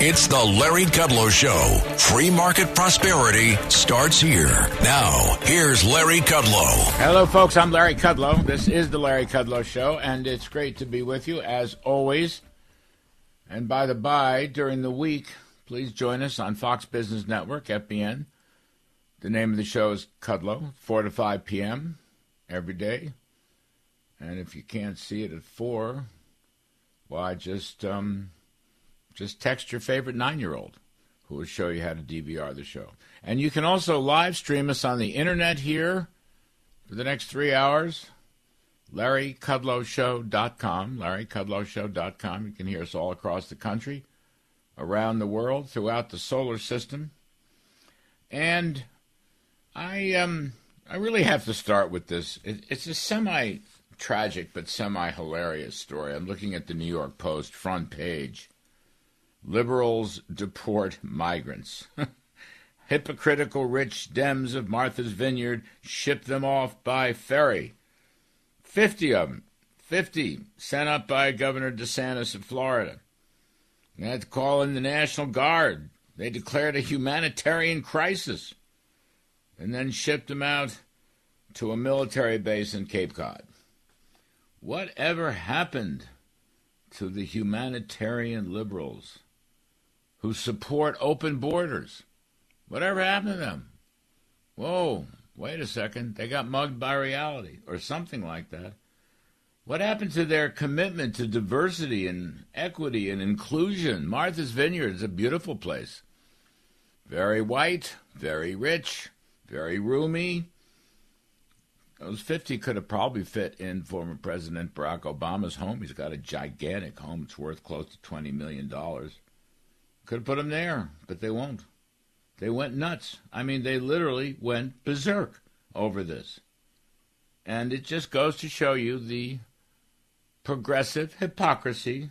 It's the Larry Kudlow Show. Free market prosperity starts here. Now, here's Larry Kudlow. Hello, folks. I'm Larry Kudlow. This is the Larry Kudlow Show, and it's great to be with you as always. And by the by, during the week, please join us on Fox Business Network, FBN. The name of the show is Kudlow, 4 to 5 p.m. every day. And if you can't see it at 4, why, just um, just text your favorite nine year old who will show you how to DVR the show. And you can also live stream us on the internet here for the next three hours. LarryKudlowShow.com. LarryKudlowShow.com. You can hear us all across the country, around the world, throughout the solar system. And I um I really have to start with this. It, it's a semi tragic but semi hilarious story. I'm looking at the New York Post front page. Liberals deport migrants. Hypocritical rich Dems of Martha's Vineyard ship them off by ferry. 50 of them, 50 sent up by Governor DeSantis of Florida. They had to call in the National Guard. They declared a humanitarian crisis and then shipped them out to a military base in Cape Cod. Whatever happened to the humanitarian liberals? Who support open borders. Whatever happened to them? Whoa, wait a second. They got mugged by reality or something like that. What happened to their commitment to diversity and equity and inclusion? Martha's Vineyard is a beautiful place. Very white, very rich, very roomy. Those 50 could have probably fit in former President Barack Obama's home. He's got a gigantic home. It's worth close to $20 million. Could have put them there, but they won't. They went nuts. I mean, they literally went berserk over this. And it just goes to show you the progressive hypocrisy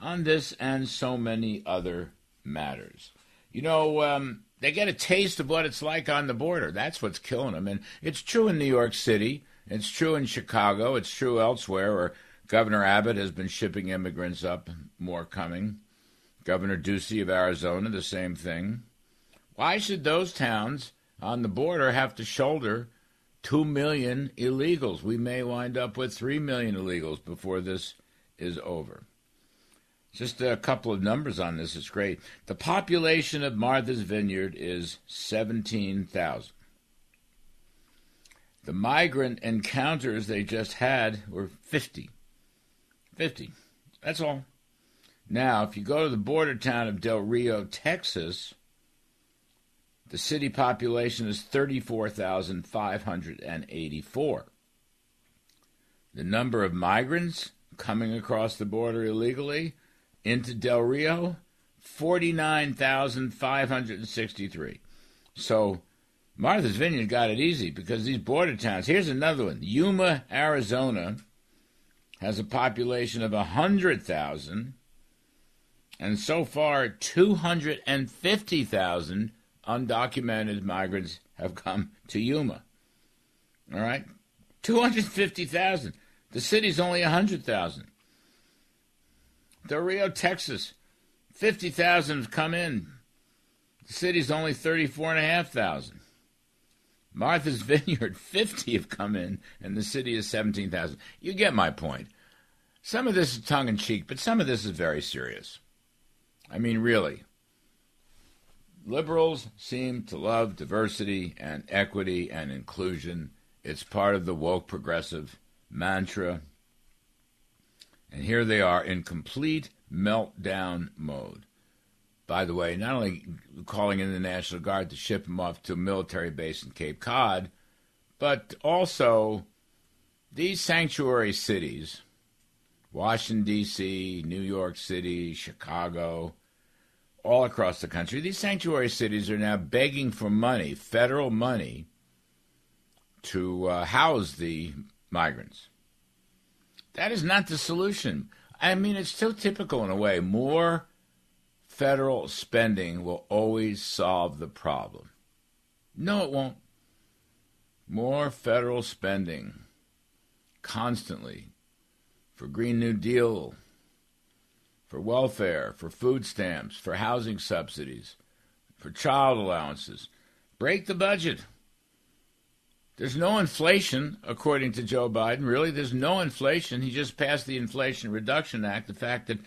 on this and so many other matters. You know, um, they get a taste of what it's like on the border. That's what's killing them. And it's true in New York City. It's true in Chicago. It's true elsewhere where Governor Abbott has been shipping immigrants up, more coming. Governor Ducey of Arizona, the same thing. Why should those towns on the border have to shoulder 2 million illegals? We may wind up with 3 million illegals before this is over. Just a couple of numbers on this. It's great. The population of Martha's Vineyard is 17,000. The migrant encounters they just had were 50. 50. That's all. Now, if you go to the border town of Del Rio, Texas, the city population is 34,584. The number of migrants coming across the border illegally into Del Rio, 49,563. So Martha's Vineyard got it easy because these border towns. Here's another one Yuma, Arizona has a population of 100,000 and so far 250,000 undocumented migrants have come to Yuma. All right? 250,000. The city's only 100,000. Del Texas, 50,000 have come in. The city's only 34,500. Martha's Vineyard, 50 have come in, and the city is 17,000. You get my point. Some of this is tongue in cheek, but some of this is very serious. I mean, really. Liberals seem to love diversity and equity and inclusion. It's part of the woke progressive mantra. And here they are in complete meltdown mode. By the way, not only calling in the National Guard to ship them off to a military base in Cape Cod, but also these sanctuary cities Washington, D.C., New York City, Chicago, all across the country. These sanctuary cities are now begging for money, federal money, to uh, house the migrants. That is not the solution. I mean, it's so typical in a way. More federal spending will always solve the problem. No, it won't. More federal spending constantly for Green New Deal, for welfare, for food stamps, for housing subsidies, for child allowances. Break the budget. There's no inflation, according to Joe Biden. Really, there's no inflation. He just passed the Inflation Reduction Act. The fact that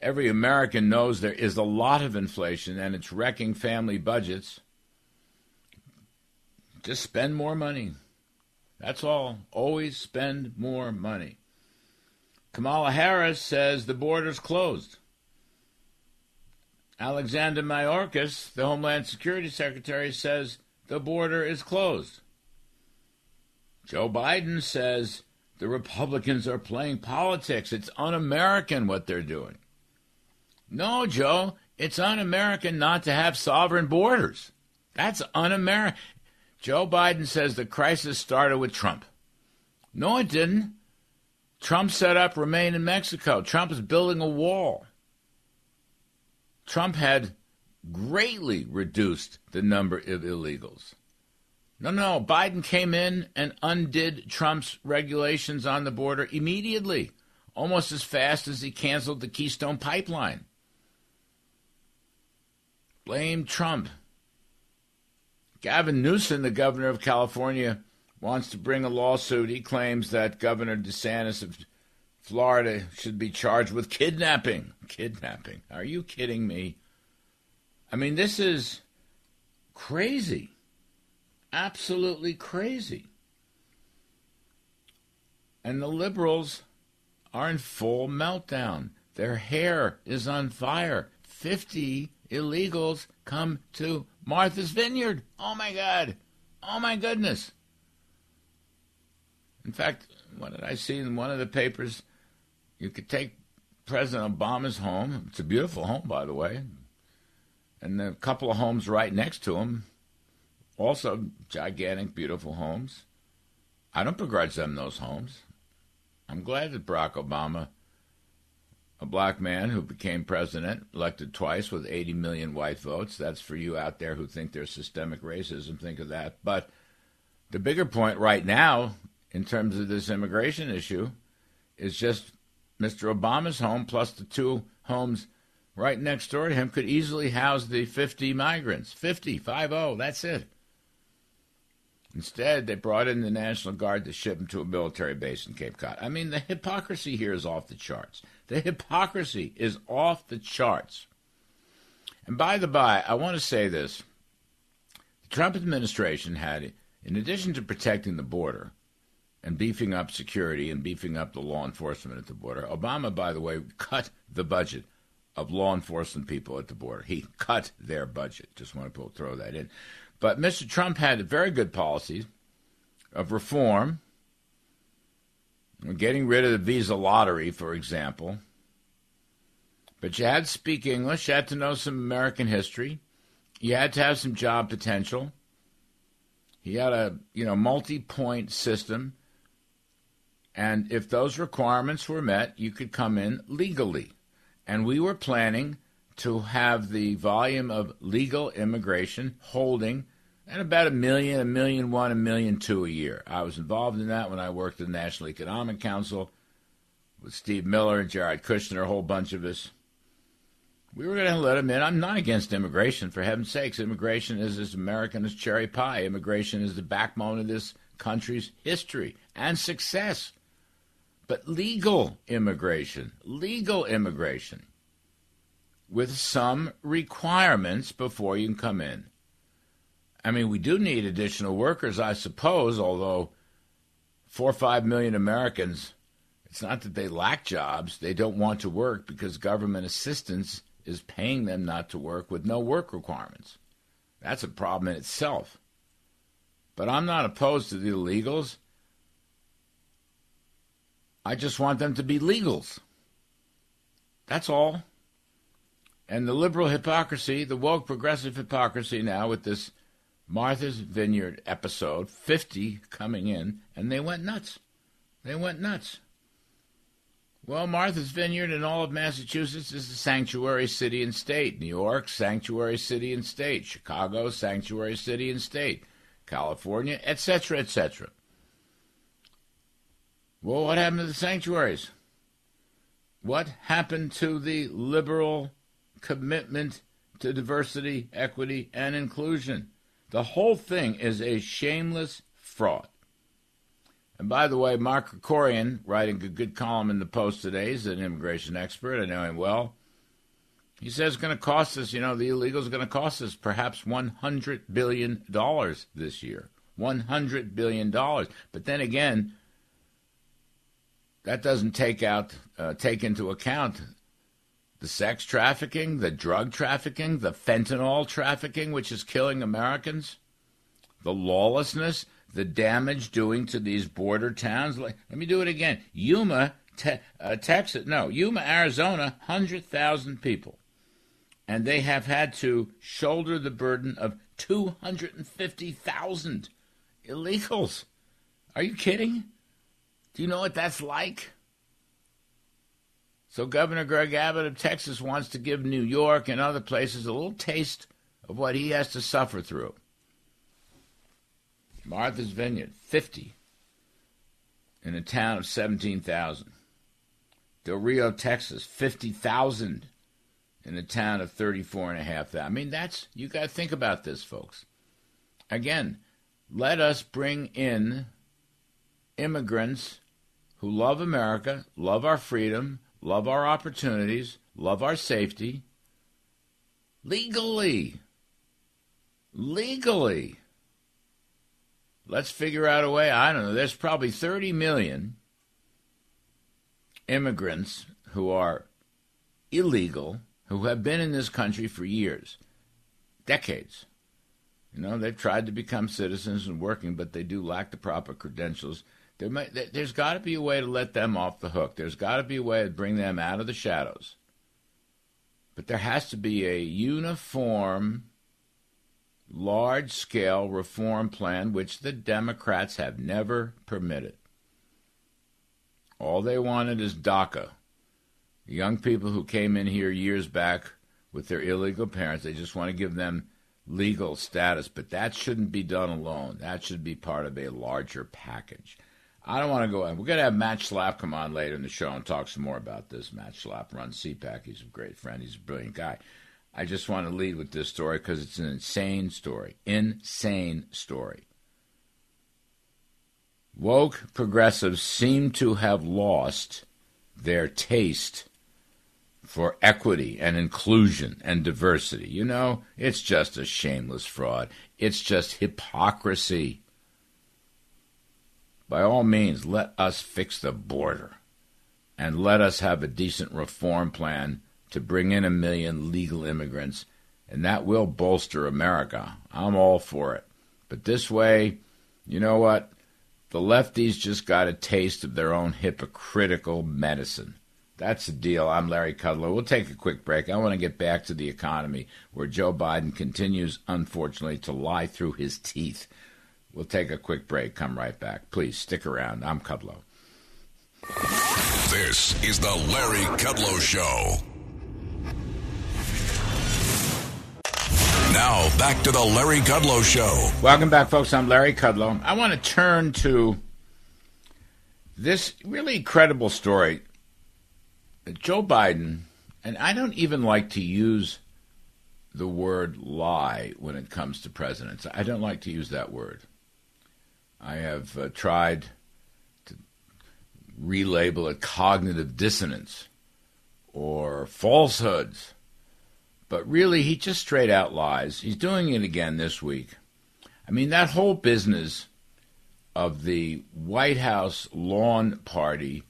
every American knows there is a lot of inflation and it's wrecking family budgets. Just spend more money. That's all. Always spend more money. Kamala Harris says the border's closed. Alexander Mayorkas, the Homeland Security Secretary, says the border is closed. Joe Biden says the Republicans are playing politics. It's un American what they're doing. No, Joe, it's un American not to have sovereign borders. That's un American. Joe Biden says the crisis started with Trump. No, it didn't. Trump set up Remain in Mexico. Trump is building a wall. Trump had greatly reduced the number of illegals. No, no. Biden came in and undid Trump's regulations on the border immediately, almost as fast as he canceled the Keystone Pipeline. Blame Trump. Gavin Newsom, the governor of California, wants to bring a lawsuit. He claims that Governor DeSantis of Florida should be charged with kidnapping. Kidnapping. Are you kidding me? I mean, this is crazy absolutely crazy. And the liberals are in full meltdown. Their hair is on fire. 50 illegals come to Martha's Vineyard. Oh my God. Oh my goodness. In fact, what did I see in one of the papers? You could take President Obama's home. It's a beautiful home, by the way. And a couple of homes right next to him also, gigantic, beautiful homes. I don't begrudge them those homes. I'm glad that Barack Obama, a black man who became president, elected twice with 80 million white votes. That's for you out there who think there's systemic racism. Think of that. But the bigger point right now, in terms of this immigration issue, is just Mr. Obama's home plus the two homes right next door to him could easily house the 50 migrants. 50, 5 0, that's it. Instead, they brought in the National Guard to ship them to a military base in Cape Cod. I mean, the hypocrisy here is off the charts. The hypocrisy is off the charts. And by the by, I want to say this. The Trump administration had, in addition to protecting the border and beefing up security and beefing up the law enforcement at the border, Obama, by the way, cut the budget of law enforcement people at the border. He cut their budget. Just want to throw that in. But Mr. Trump had very good policies of reform, getting rid of the visa lottery, for example. But you had to speak English, you had to know some American history, you had to have some job potential. He had a you know multi-point system, and if those requirements were met, you could come in legally. And we were planning to have the volume of legal immigration holding at about a million, a million one, a million two a year. I was involved in that when I worked at the National Economic Council with Steve Miller and Jared Kushner, a whole bunch of us. We were going to let them in. I'm not against immigration, for heaven's sakes. Immigration is as American as cherry pie. Immigration is the backbone of this country's history and success. But legal immigration, legal immigration with some requirements before you can come in. I mean, we do need additional workers, I suppose, although four or five million Americans, it's not that they lack jobs, they don't want to work because government assistance is paying them not to work with no work requirements. That's a problem in itself. But I'm not opposed to the illegals. I just want them to be legals. That's all. And the liberal hypocrisy, the woke progressive hypocrisy now with this Martha's Vineyard episode, 50 coming in, and they went nuts. They went nuts. Well, Martha's Vineyard in all of Massachusetts is a sanctuary city and state. New York, sanctuary city and state. Chicago, sanctuary city and state. California, etc., etc. Well, what happened to the sanctuaries? What happened to the liberal commitment to diversity, equity, and inclusion? The whole thing is a shameless fraud. And by the way, Mark Krikorian, writing a good column in the Post today, is an immigration expert. I know him well. He says it's going to cost us, you know, the illegals are going to cost us perhaps $100 billion this year. $100 billion. But then again, that doesn't take out, uh, take into account the sex trafficking, the drug trafficking, the fentanyl trafficking, which is killing Americans, the lawlessness, the damage doing to these border towns. Let me do it again. Yuma, te- uh, Texas, no, Yuma, Arizona, 100,000 people. And they have had to shoulder the burden of 250,000 illegals. Are you kidding? Do you know what that's like? So Governor Greg Abbott of Texas wants to give New York and other places a little taste of what he has to suffer through. Martha's Vineyard, 50 in a town of 17,000. Del Rio, Texas, 50,000 in a town of 34,500. I mean, that's, you got to think about this, folks. Again, let us bring in immigrants who love America, love our freedom, love our opportunities, love our safety, legally. Legally. Let's figure out a way. I don't know. There's probably 30 million immigrants who are illegal, who have been in this country for years, decades. You know, they've tried to become citizens and working, but they do lack the proper credentials. There may, there's got to be a way to let them off the hook. There's got to be a way to bring them out of the shadows. But there has to be a uniform large scale reform plan which the Democrats have never permitted. All they wanted is DACA. The young people who came in here years back with their illegal parents, they just want to give them legal status, but that shouldn't be done alone. That should be part of a larger package. I don't want to go. We're going to have Matt Schlapp come on later in the show and talk some more about this. Matt Schlapp runs CPAC. He's a great friend. He's a brilliant guy. I just want to lead with this story because it's an insane story. Insane story. Woke progressives seem to have lost their taste for equity and inclusion and diversity. You know, it's just a shameless fraud. It's just hypocrisy. By all means, let us fix the border and let us have a decent reform plan to bring in a million legal immigrants, and that will bolster America. I'm all for it. But this way, you know what? The lefties just got a taste of their own hypocritical medicine. That's the deal. I'm Larry Kudlow. We'll take a quick break. I want to get back to the economy, where Joe Biden continues, unfortunately, to lie through his teeth. We'll take a quick break. Come right back. Please stick around. I'm Kudlow. This is the Larry Kudlow Show. Now, back to the Larry Kudlow Show. Welcome back, folks. I'm Larry Kudlow. I want to turn to this really credible story. Joe Biden, and I don't even like to use the word lie when it comes to presidents. I don't like to use that word. I have uh, tried to relabel it cognitive dissonance or falsehoods but really, he just straight out lies. He's doing it again this week. I mean, that whole business of the White House lawn party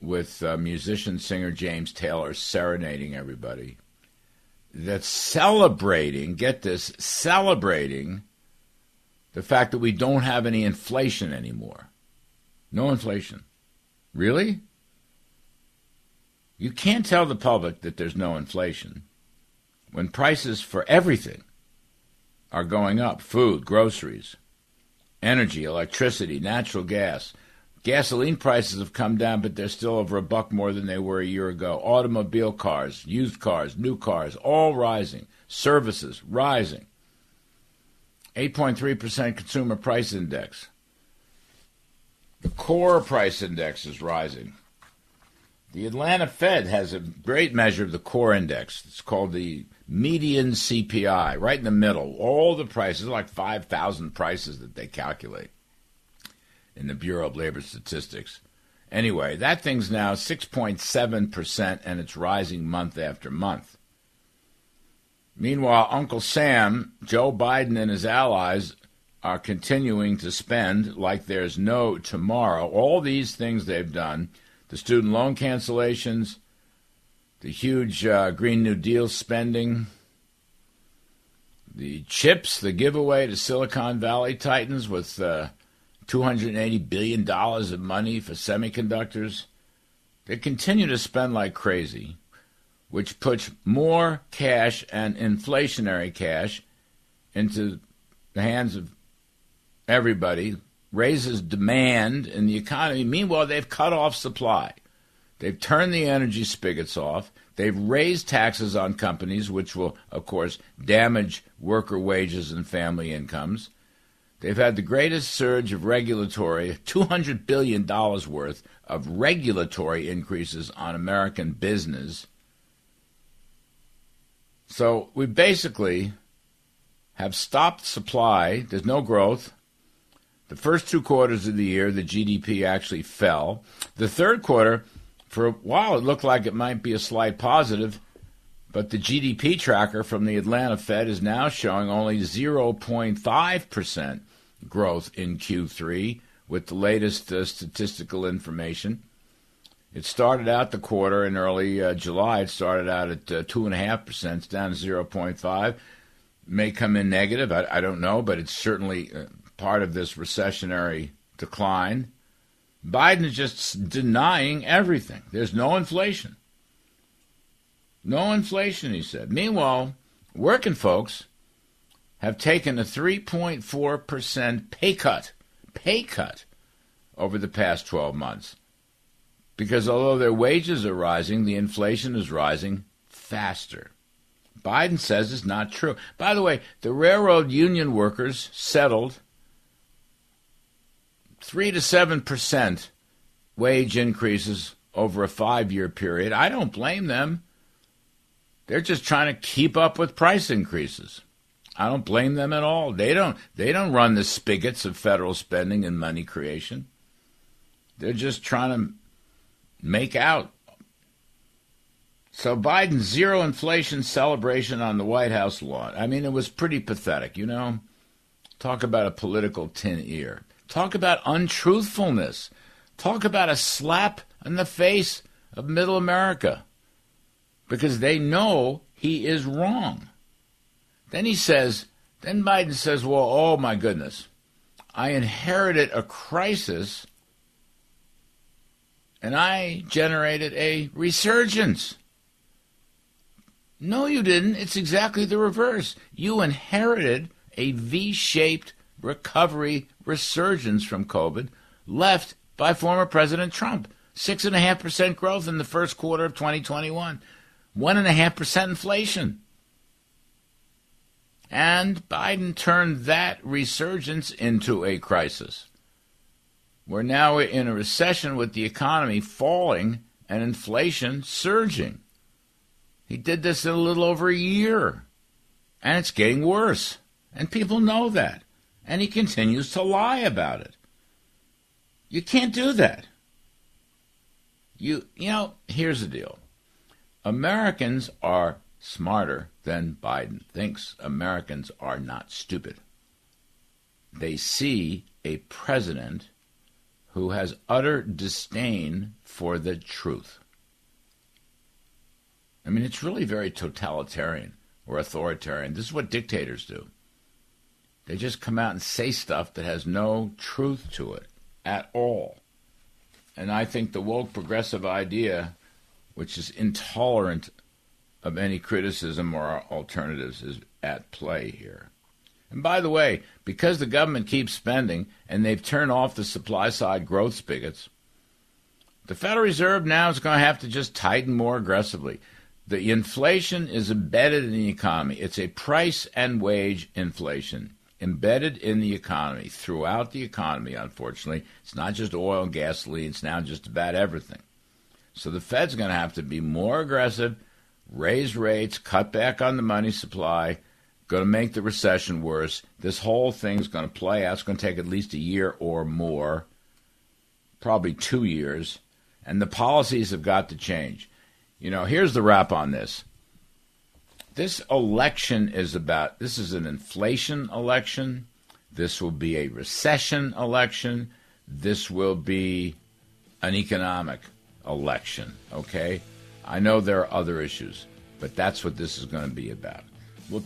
with uh, musician singer James Taylor serenading everybody, that's celebrating, get this, celebrating the fact that we don't have any inflation anymore. No inflation. Really? You can't tell the public that there's no inflation when prices for everything are going up food, groceries, energy, electricity, natural gas. Gasoline prices have come down, but they're still over a buck more than they were a year ago. Automobile cars, used cars, new cars, all rising. Services rising. 8.3% consumer price index. The core price index is rising. The Atlanta Fed has a great measure of the core index. It's called the median CPI, right in the middle. All the prices, like 5,000 prices that they calculate in the Bureau of Labor Statistics. Anyway, that thing's now 6.7%, and it's rising month after month. Meanwhile, Uncle Sam, Joe Biden, and his allies are continuing to spend like there's no tomorrow. All these things they've done the student loan cancellations, the huge uh, Green New Deal spending, the chips, the giveaway to Silicon Valley Titans with uh, $280 billion of money for semiconductors. They continue to spend like crazy, which puts more cash and inflationary cash into the hands of everybody, raises demand in the economy. Meanwhile, they've cut off supply. They've turned the energy spigots off. They've raised taxes on companies, which will, of course, damage worker wages and family incomes. They've had the greatest surge of regulatory, $200 billion worth of regulatory increases on American business. So we basically have stopped supply. There's no growth. The first two quarters of the year, the GDP actually fell. The third quarter, for a while, it looked like it might be a slight positive, but the GDP tracker from the Atlanta Fed is now showing only 0.5% growth in Q3 with the latest uh, statistical information. It started out the quarter in early uh, July. It started out at uh, two and a half percent. It's down to zero point five. May come in negative. I, I don't know, but it's certainly uh, part of this recessionary decline. Biden is just denying everything. There's no inflation. No inflation, he said. Meanwhile, working folks have taken a 3.4% pay cut, pay cut over the past 12 months. Because although their wages are rising, the inflation is rising faster. Biden says it's not true. By the way, the railroad union workers settled 3 to 7% wage increases over a 5-year period. I don't blame them. They're just trying to keep up with price increases. I don't blame them at all. They don't they don't run the spigots of federal spending and money creation. They're just trying to make out. So Biden's zero inflation celebration on the White House lawn. I mean, it was pretty pathetic, you know. Talk about a political tin ear. Talk about untruthfulness. Talk about a slap in the face of middle America. Because they know he is wrong. Then he says, then Biden says, well, oh my goodness, I inherited a crisis and I generated a resurgence. No, you didn't. It's exactly the reverse. You inherited a V shaped recovery resurgence from COVID left by former President Trump. 6.5% growth in the first quarter of 2021, 1.5% inflation. And Biden turned that resurgence into a crisis. We're now in a recession with the economy falling and inflation surging. He did this in a little over a year. And it's getting worse. And people know that. And he continues to lie about it. You can't do that. You you know, here's the deal. Americans are smarter than Biden thinks Americans are not stupid. They see a president who has utter disdain for the truth. I mean, it's really very totalitarian or authoritarian. This is what dictators do. They just come out and say stuff that has no truth to it at all. And I think the woke progressive idea, which is intolerant of any criticism or alternatives is at play here. And by the way, because the government keeps spending and they've turned off the supply side growth spigots, the Federal Reserve now is going to have to just tighten more aggressively. The inflation is embedded in the economy. It's a price and wage inflation embedded in the economy, throughout the economy, unfortunately. It's not just oil and gasoline, it's now just about everything. So the Fed's going to have to be more aggressive, raise rates, cut back on the money supply, going to make the recession worse. This whole thing's going to play out. It's going to take at least a year or more, probably two years. And the policies have got to change. You know, here's the wrap on this. This election is about, this is an inflation election. This will be a recession election. This will be an economic election, okay? I know there are other issues, but that's what this is going to be about. We'll,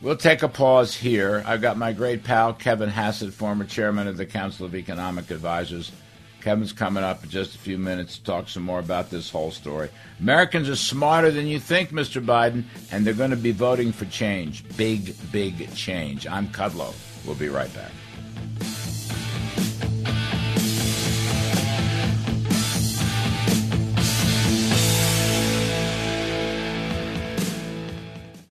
we'll take a pause here. I've got my great pal, Kevin Hassett, former chairman of the Council of Economic Advisors. Kevin's coming up in just a few minutes to talk some more about this whole story. Americans are smarter than you think, Mr. Biden, and they're going to be voting for change. Big, big change. I'm Kudlow. We'll be right back.